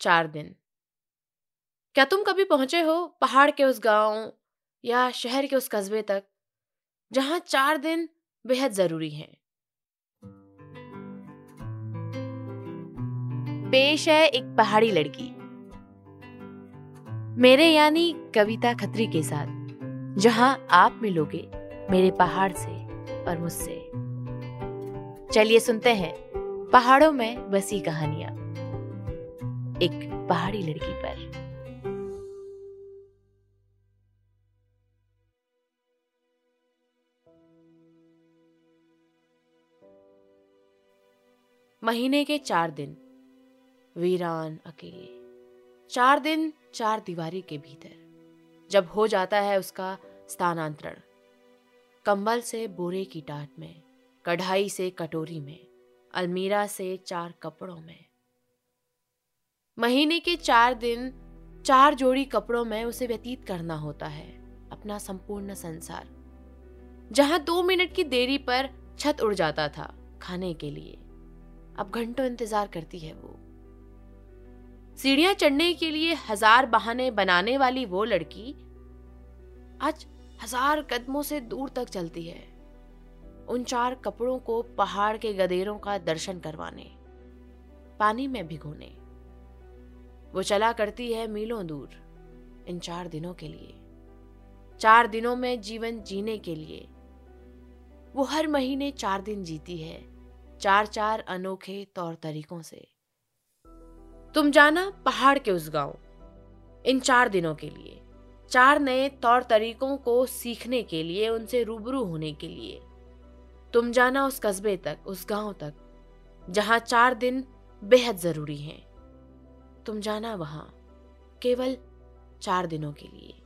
चार दिन। क्या तुम कभी पहुँचे हो पहाड़ के उस गाँव या शहर के उस कस्बे तक, जहाँ चार दिन बेहद ज़रूरी हैं? पेश है एक पहाड़ी लड़की। मेरे यानी कविता खत्री के साथ, जहाँ आप मिलोगे मेरे पहाड़ से और मुझसे। चलिए सुनते हैं पहाड़ों में बसी कहानियाँ। एक पहाड़ी लड़की पर। महीने के चार दिन, वीरान अकेले। चार दिन, चार दीवारी के भीतर, जब हो जाता है उसका स्थानांतरण। कंबल से बोरे की टाट में, कढ़ाई से कटोरी में, अलमीरा से चार कपड़ों में महीने के चार दिन, चार जोड़ी कपड़ों में उसे व्यतीत करना होता है, अपना संपूर्ण संसार। जहाँ दो मिनट की देरी पर छत उड़ जाता था खाने के लिए। अब घंटों इंतज़ार करती है वो। सीढ़ियाँ चढ़ने के लिए हज़ार बहाने बनाने वाली वो लड़की आज हज़ार कदमों से दूर तक चलती है। उन चार कपड़ों को पहाड़ के गदेरों का दर्शन करवाने, पानी में भिगोने। वो चला करती है मीलों दूर, इन चार दिनों के लिए। चार दिनों में जीवन जीने के लिए। वो हर महीने चार दिन जीती है, चार चार अनोखे तौर तरीकों से। तुम जाना पहाड़ के उस गाँव, इन चार दिनों के लिए। चार नए तौर तरीकों को सीखने के लिए, उनसे रूबरू होने के लिए। तुम जाना उस कस्बे तक, उस गाँव तक, जहाँ चार दिन बेहद ज़रूरी हैं। तुम जाना वहाँ केवल चार दिनों के लिए।